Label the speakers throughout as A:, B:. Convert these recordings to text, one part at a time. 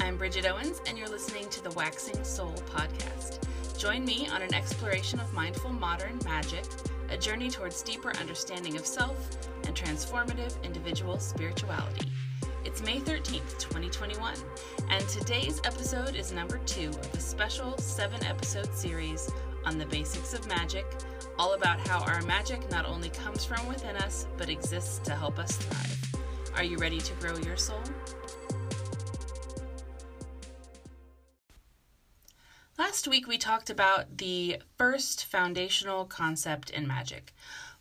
A: I'm Bridget Owens, and you're listening to the Waxing Soul podcast. Join me on an exploration of mindful modern magic, a journey towards deeper understanding of self, and transformative individual spirituality. It's May 13th, 2021, and today's episode is number two of a special seven episode series on the basics of magic, all about how our magic not only comes from within us, but exists to help us thrive. Are you ready to grow your soul? Last week we talked about the first foundational concept in magic,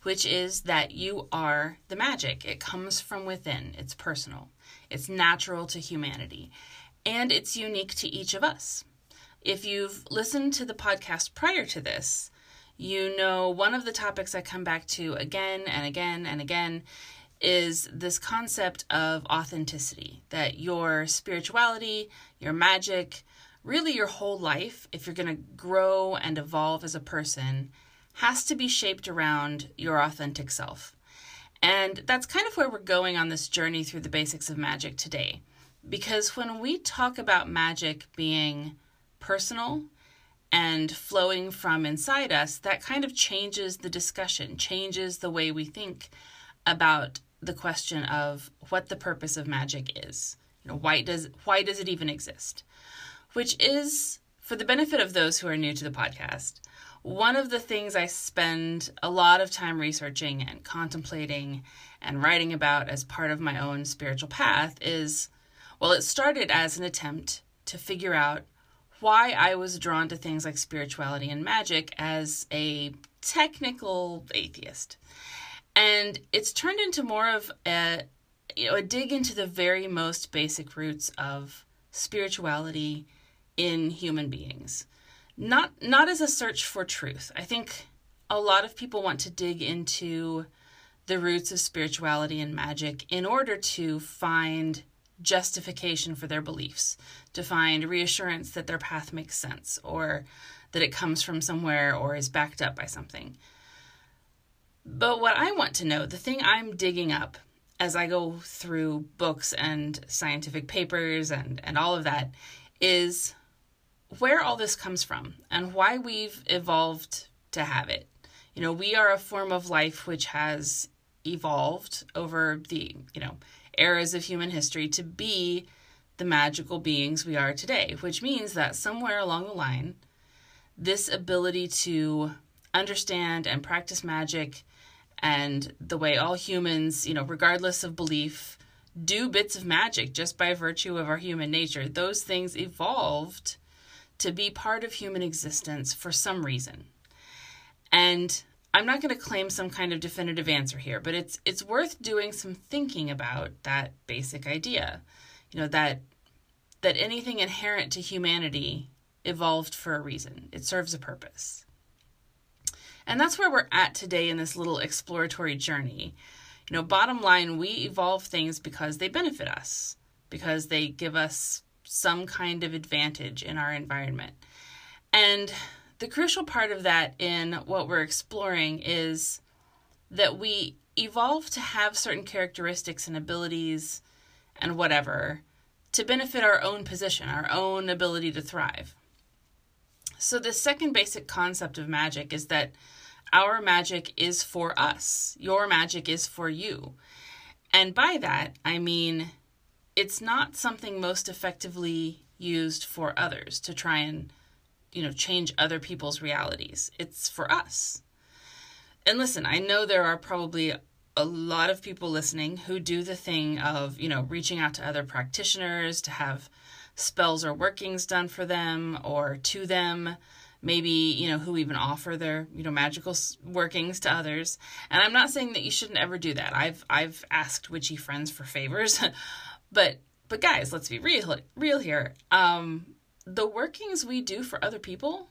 A: which is that you are the magic. It comes from within, it's personal, it's natural to humanity, and it's unique to each of us. If you've listened to the podcast prior to this, you know one of the topics I come back to again and again and again is this concept of authenticity that your spirituality, your magic, really your whole life, if you're going to grow and evolve as a person, has to be shaped around your authentic self. And that's kind of where we're going on this journey through the basics of magic today. Because when we talk about magic being personal and flowing from inside us, that kind of changes the discussion, changes the way we think about the question of what the purpose of magic is. You know, why does why does it even exist? Which is, for the benefit of those who are new to the podcast, one of the things I spend a lot of time researching and contemplating and writing about as part of my own spiritual path is well, it started as an attempt to figure out why I was drawn to things like spirituality and magic as a technical atheist. And it's turned into more of a you know, a dig into the very most basic roots of spirituality in human beings. Not not as a search for truth. I think a lot of people want to dig into the roots of spirituality and magic in order to find justification for their beliefs, to find reassurance that their path makes sense or that it comes from somewhere or is backed up by something. But what I want to know, the thing I'm digging up as I go through books and scientific papers and, and all of that, is where all this comes from and why we've evolved to have it. You know, we are a form of life which has evolved over the, you know, eras of human history to be the magical beings we are today, which means that somewhere along the line, this ability to understand and practice magic and the way all humans, you know, regardless of belief, do bits of magic just by virtue of our human nature, those things evolved to be part of human existence for some reason. And I'm not going to claim some kind of definitive answer here, but it's it's worth doing some thinking about that basic idea. You know that that anything inherent to humanity evolved for a reason. It serves a purpose. And that's where we're at today in this little exploratory journey. You know, bottom line, we evolve things because they benefit us, because they give us some kind of advantage in our environment. And the crucial part of that in what we're exploring is that we evolve to have certain characteristics and abilities and whatever to benefit our own position, our own ability to thrive. So, the second basic concept of magic is that our magic is for us, your magic is for you. And by that, I mean it's not something most effectively used for others to try and you know change other people's realities. It's for us. And listen i know there are probably a lot of people listening who do the thing of you know reaching out to other practitioners to have spells or workings done for them or to them maybe you know who even offer their you know magical workings to others. And i'm not saying that you shouldn't ever do that. I've i've asked witchy friends for favors But but guys, let's be real real here. Um, the workings we do for other people,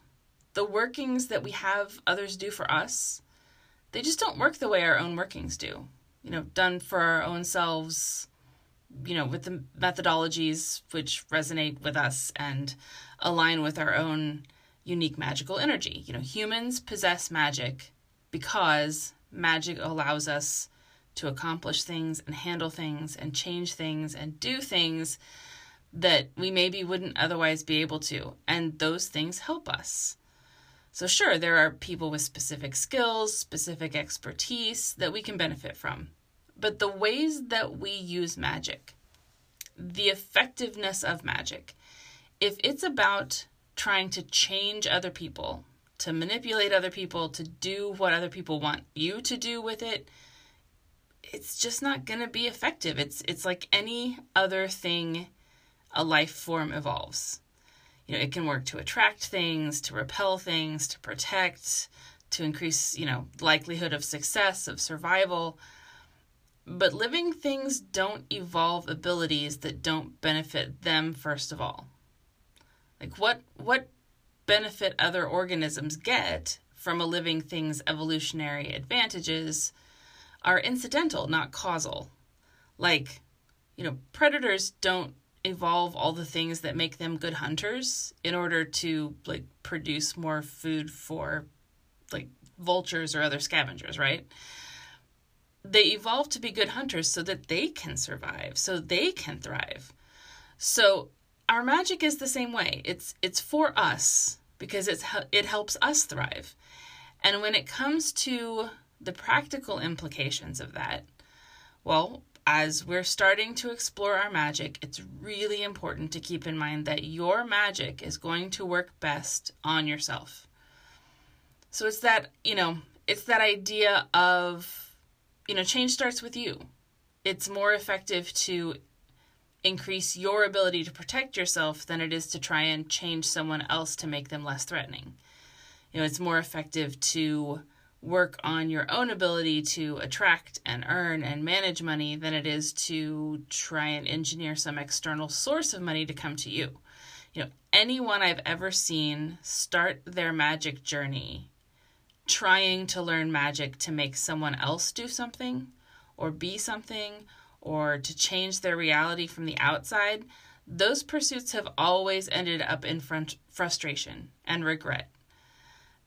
A: the workings that we have others do for us, they just don't work the way our own workings do. You know, done for our own selves, you know, with the methodologies which resonate with us and align with our own unique magical energy. You know, humans possess magic because magic allows us to accomplish things and handle things and change things and do things that we maybe wouldn't otherwise be able to. And those things help us. So, sure, there are people with specific skills, specific expertise that we can benefit from. But the ways that we use magic, the effectiveness of magic, if it's about trying to change other people, to manipulate other people, to do what other people want you to do with it, it's just not going to be effective. It's it's like any other thing a life form evolves. You know, it can work to attract things, to repel things, to protect, to increase, you know, likelihood of success, of survival. But living things don't evolve abilities that don't benefit them first of all. Like what what benefit other organisms get from a living thing's evolutionary advantages are incidental, not causal. Like, you know, predators don't evolve all the things that make them good hunters in order to like produce more food for like vultures or other scavengers, right? They evolve to be good hunters so that they can survive, so they can thrive. So our magic is the same way. It's it's for us because it's it helps us thrive. And when it comes to the practical implications of that, well, as we're starting to explore our magic, it's really important to keep in mind that your magic is going to work best on yourself. So it's that, you know, it's that idea of, you know, change starts with you. It's more effective to increase your ability to protect yourself than it is to try and change someone else to make them less threatening. You know, it's more effective to work on your own ability to attract and earn and manage money than it is to try and engineer some external source of money to come to you. You know, anyone I've ever seen start their magic journey trying to learn magic to make someone else do something or be something or to change their reality from the outside, those pursuits have always ended up in front frustration and regret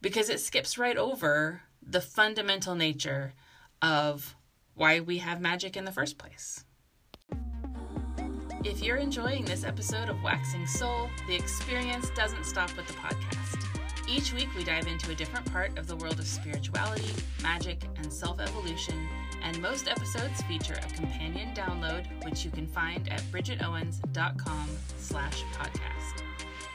A: because it skips right over the fundamental nature of why we have magic in the first place. If you're enjoying this episode of Waxing Soul, the experience doesn't stop with the podcast. Each week, we dive into a different part of the world of spirituality, magic, and self evolution, and most episodes feature a companion download, which you can find at bridgetowens.com slash podcast.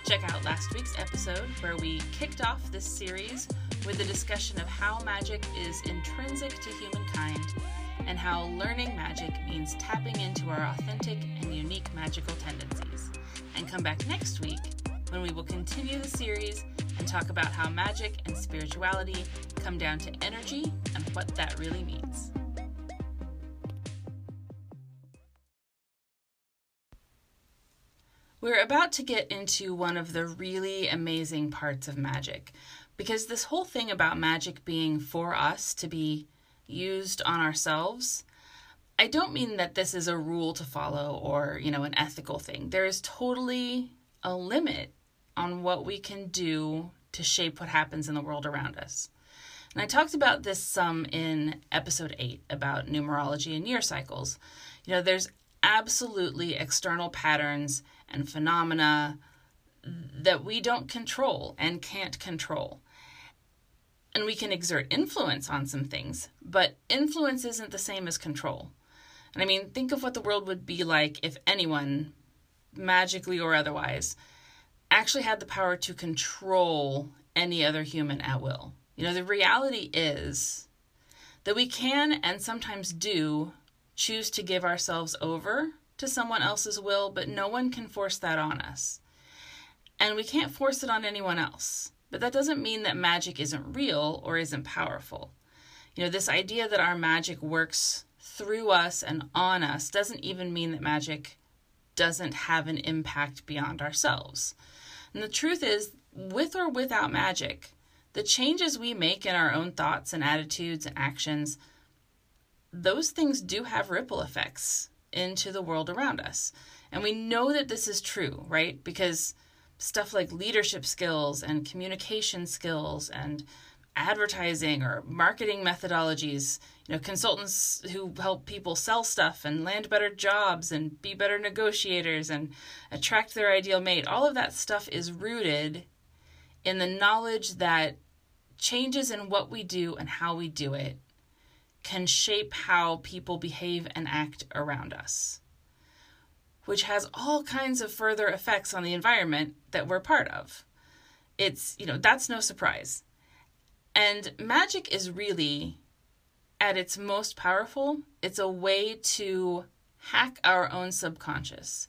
A: Check out last week's episode where we kicked off this series with a discussion of how magic is intrinsic to humankind and how learning magic means tapping into our authentic and unique magical tendencies. And come back next week when we will continue the series and talk about how magic and spirituality come down to energy and what that really means. We're about to get into one of the really amazing parts of magic, because this whole thing about magic being for us to be used on ourselves, I don't mean that this is a rule to follow or, you know, an ethical thing. There is totally a limit on what we can do to shape what happens in the world around us. And I talked about this some in episode 8 about numerology and year cycles. You know, there's absolutely external patterns and phenomena that we don't control and can't control. And we can exert influence on some things, but influence isn't the same as control. And I mean, think of what the world would be like if anyone, magically or otherwise, actually had the power to control any other human at will. You know, the reality is that we can and sometimes do choose to give ourselves over to someone else's will, but no one can force that on us. And we can't force it on anyone else. But that doesn't mean that magic isn't real or isn't powerful. You know, this idea that our magic works through us and on us doesn't even mean that magic doesn't have an impact beyond ourselves. And the truth is, with or without magic, the changes we make in our own thoughts and attitudes and actions, those things do have ripple effects into the world around us. And we know that this is true, right? Because stuff like leadership skills and communication skills and advertising or marketing methodologies, you know, consultants who help people sell stuff and land better jobs and be better negotiators and attract their ideal mate. All of that stuff is rooted in the knowledge that changes in what we do and how we do it can shape how people behave and act around us, which has all kinds of further effects on the environment that we're part of. It's, you know, that's no surprise. And magic is really, at its most powerful, it's a way to hack our own subconscious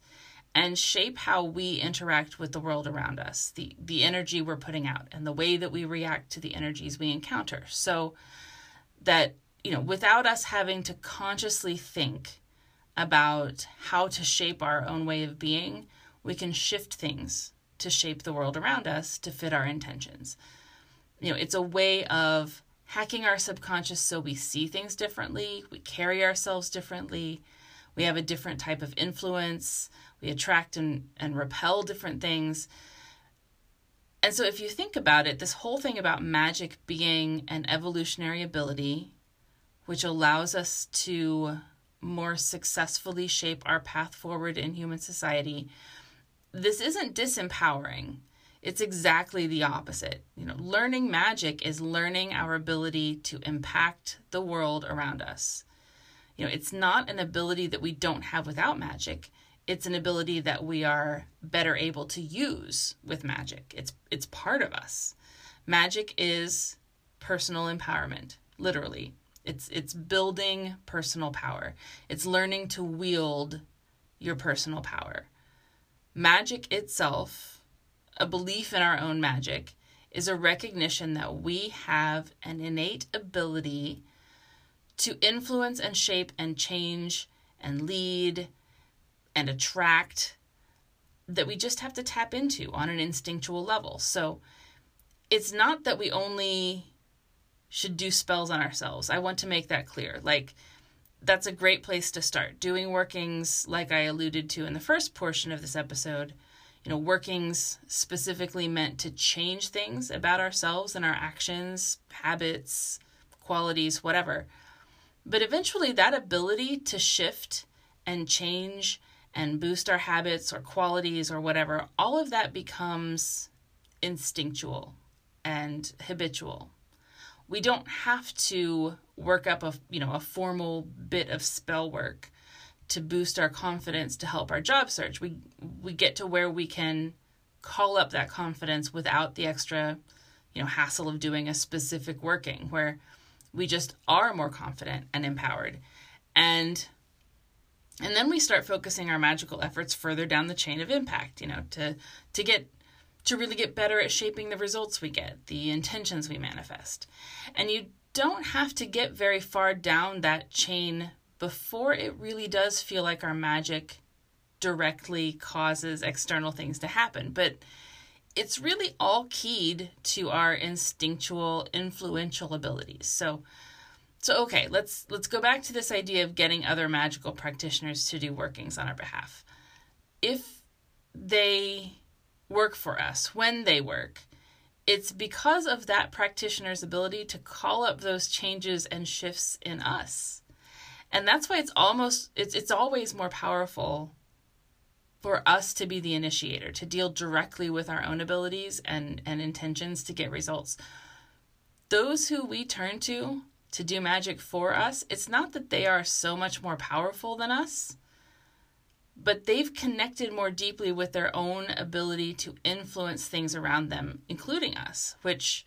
A: and shape how we interact with the world around us, the, the energy we're putting out, and the way that we react to the energies we encounter. So that, you know, without us having to consciously think about how to shape our own way of being, we can shift things to shape the world around us to fit our intentions. You know, it's a way of hacking our subconscious so we see things differently, we carry ourselves differently, we have a different type of influence, we attract and, and repel different things. And so, if you think about it, this whole thing about magic being an evolutionary ability, which allows us to more successfully shape our path forward in human society, this isn't disempowering. It's exactly the opposite. You know, learning magic is learning our ability to impact the world around us. You know, it's not an ability that we don't have without magic. It's an ability that we are better able to use with magic. It's it's part of us. Magic is personal empowerment, literally. It's it's building personal power. It's learning to wield your personal power. Magic itself, a belief in our own magic, is a recognition that we have an innate ability to influence and shape and change and lead and attract that we just have to tap into on an instinctual level. So it's not that we only should do spells on ourselves. I want to make that clear. Like, that's a great place to start. Doing workings, like I alluded to in the first portion of this episode, you know, workings specifically meant to change things about ourselves and our actions, habits, qualities, whatever. But eventually, that ability to shift and change and boost our habits or qualities or whatever, all of that becomes instinctual and habitual we don't have to work up a you know a formal bit of spell work to boost our confidence to help our job search. We we get to where we can call up that confidence without the extra you know hassle of doing a specific working where we just are more confident and empowered. And and then we start focusing our magical efforts further down the chain of impact you know to to get to really get better at shaping the results we get, the intentions we manifest. And you don't have to get very far down that chain before it really does feel like our magic directly causes external things to happen. But it's really all keyed to our instinctual, influential abilities. So, so okay, let's let's go back to this idea of getting other magical practitioners to do workings on our behalf. If they work for us, when they work, it's because of that practitioner's ability to call up those changes and shifts in us. And that's why it's almost it's it's always more powerful for us to be the initiator, to deal directly with our own abilities and, and intentions to get results. Those who we turn to to do magic for us, it's not that they are so much more powerful than us but they've connected more deeply with their own ability to influence things around them, including us, which,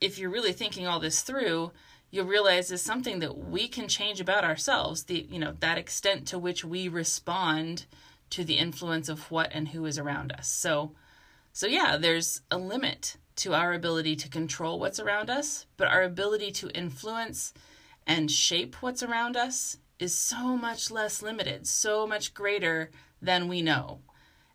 A: if you're really thinking all this through, you'll realize is something that we can change about ourselves, the you know, that extent to which we respond to the influence of what and who is around us. So so yeah, there's a limit to our ability to control what's around us, but our ability to influence and shape what's around us is so much less limited, so much greater than we know.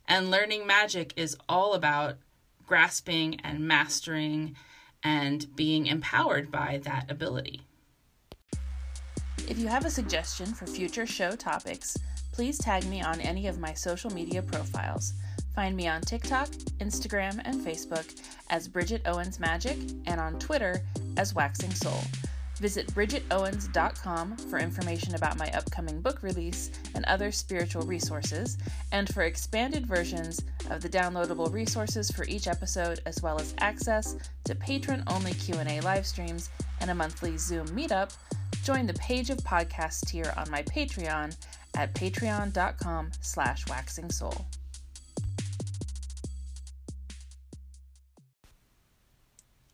A: And learning magic is all about grasping and mastering and being empowered by that ability. If you have a suggestion for future show topics, please tag me on any of my social media profiles. Find me on TikTok, Instagram, and Facebook as Bridget Owens Magic and on Twitter as Waxing Soul. Visit bridgetowens.com for information about my upcoming book release and other spiritual resources, and for expanded versions of the downloadable resources for each episode, as well as access to patron-only Q&A live streams and a monthly Zoom meetup. Join the Page of Podcasts tier on my Patreon at patreon.com slash waxing soul.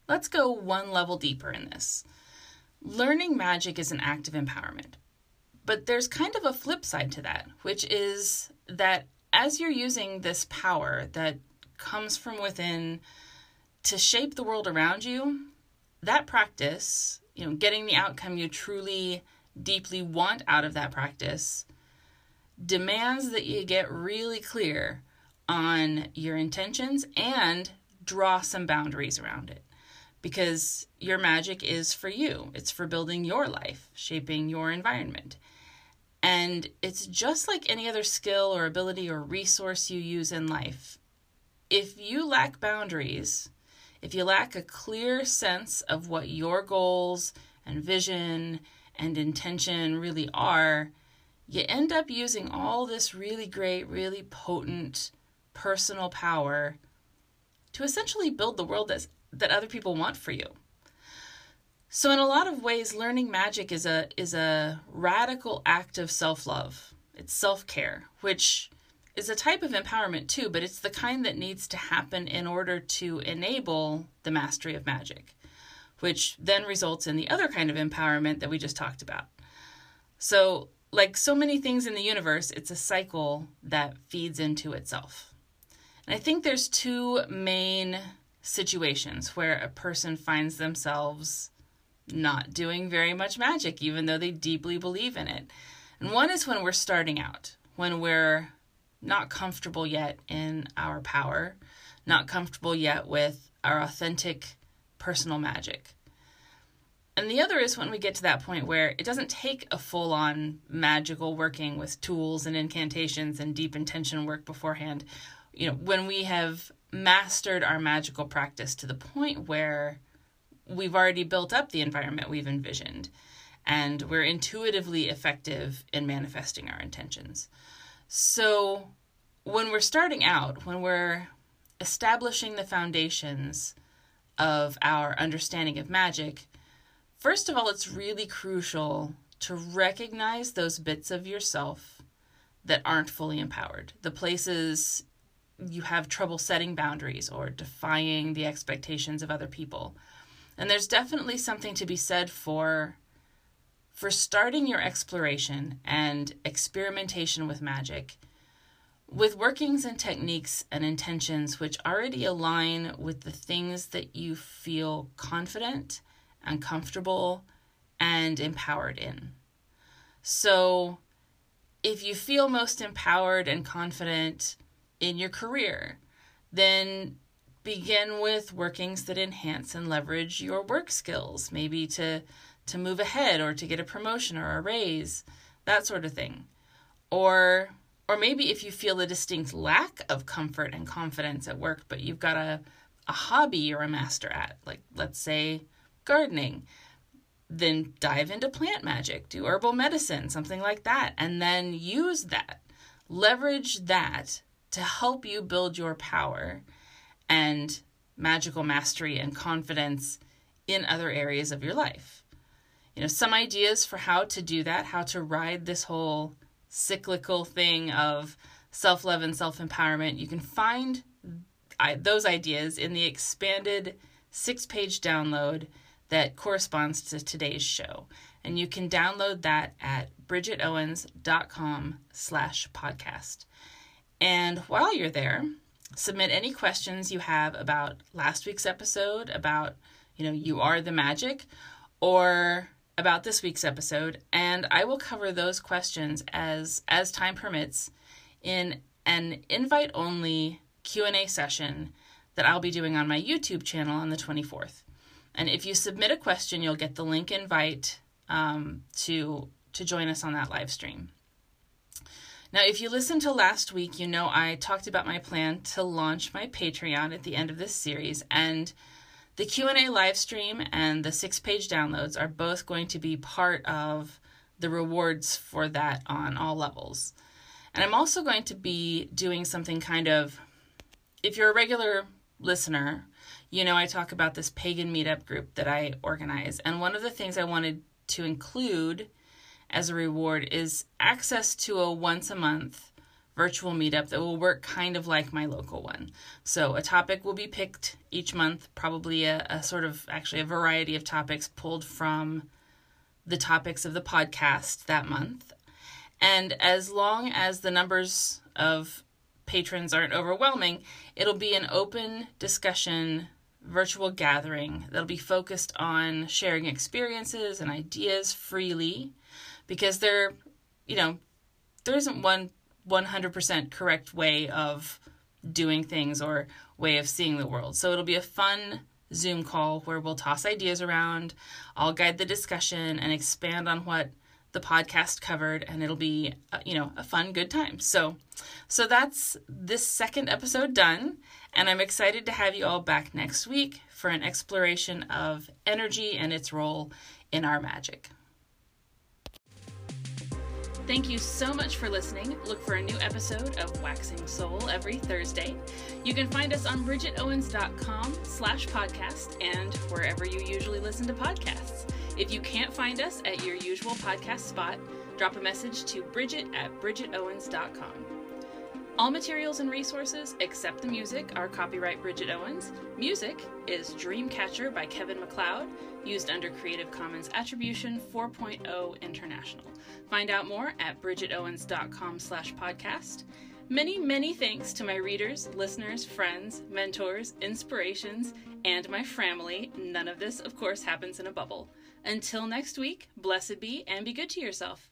A: Let's go one level deeper in this. Learning magic is an act of empowerment. But there's kind of a flip side to that, which is that as you're using this power that comes from within to shape the world around you, that practice, you know, getting the outcome you truly deeply want out of that practice, demands that you get really clear on your intentions and draw some boundaries around it because your magic is for you. It's for building your life, shaping your environment. And it's just like any other skill or ability or resource you use in life. If you lack boundaries, if you lack a clear sense of what your goals and vision and intention really are, you end up using all this really great, really potent personal power to essentially build the world that's that other people want for you. So in a lot of ways learning magic is a is a radical act of self-love. It's self-care, which is a type of empowerment too, but it's the kind that needs to happen in order to enable the mastery of magic, which then results in the other kind of empowerment that we just talked about. So, like so many things in the universe, it's a cycle that feeds into itself. And I think there's two main situations where a person finds themselves not doing very much magic, even though they deeply believe in it. And one is when we're starting out, when we're not comfortable yet in our power, not comfortable yet with our authentic personal magic. And the other is when we get to that point where it doesn't take a full on magical working with tools and incantations and deep intention work beforehand. You know, when we have mastered our magical practice to the point where we've already built up the environment we've envisioned and we're intuitively effective in manifesting our intentions. So, when we're starting out, when we're establishing the foundations of our understanding of magic, first of all, it's really crucial to recognize those bits of yourself that aren't fully empowered, the places you have trouble setting boundaries or defying the expectations of other people. And there's definitely something to be said for for starting your exploration and experimentation with magic with workings and techniques and intentions which already align with the things that you feel confident and comfortable and empowered in. So, if you feel most empowered and confident in your career. Then begin with workings that enhance and leverage your work skills, maybe to to move ahead or to get a promotion or a raise, that sort of thing. Or or maybe if you feel a distinct lack of comfort and confidence at work, but you've got a, a hobby you're a master at, like let's say gardening, then dive into plant magic, do herbal medicine, something like that, and then use that. Leverage that to help you build your power and magical mastery and confidence in other areas of your life. You know, some ideas for how to do that, how to ride this whole cyclical thing of self love and self empowerment. You can find those ideas in the expanded six page download that corresponds to today's show. And you can download that at bridgetowens.com slash podcast. And while you're there, submit any questions you have about last week's episode, about, you know, you are the magic, or about this week's episode, and I will cover those questions as as time permits in an invite only Q&A session that I'll be doing on my YouTube channel on the 24th. And if you submit a question, you'll get the link invite um, to to join us on that live stream. Now, if you listened to last week, you know I talked about my plan to launch my Patreon at the end of this series, and the Q&A live stream and the six-page downloads are both going to be part of the rewards for that on all levels. And I'm also going to be doing something kind of if you're a regular listener, you know I talk about this pagan meetup group that I organize, and one of the things I wanted to include as a reward is access to a once a month virtual meetup that will work kind of like my local one. So, a topic will be picked each month, probably a, a sort of actually a variety of topics pulled from the topics of the podcast that month. And as long as the numbers of patrons aren't overwhelming, it'll be an open discussion virtual gathering that'll be focused on sharing experiences and ideas freely because there, you know, there isn't one 100% correct way of doing things or way of seeing the world. So it'll be a fun Zoom call where we'll toss ideas around. I'll guide the discussion and expand on what the podcast covered and it'll be uh, you know a fun good time so so that's this second episode done and i'm excited to have you all back next week for an exploration of energy and its role in our magic Thank you so much for listening. Look for a new episode of Waxing Soul every Thursday. You can find us on bridgetowens.com slash podcast and wherever you usually listen to podcasts. If you can't find us at your usual podcast spot, drop a message to bridget at bridgetowens.com. All materials and resources, except the music, are copyright Bridget Owens. Music is Dreamcatcher by Kevin MacLeod, used under Creative Commons Attribution 4.0 International. Find out more at bridgetowens.com slash podcast. Many, many thanks to my readers, listeners, friends, mentors, inspirations, and my family. None of this, of course, happens in a bubble. Until next week, blessed be and be good to yourself.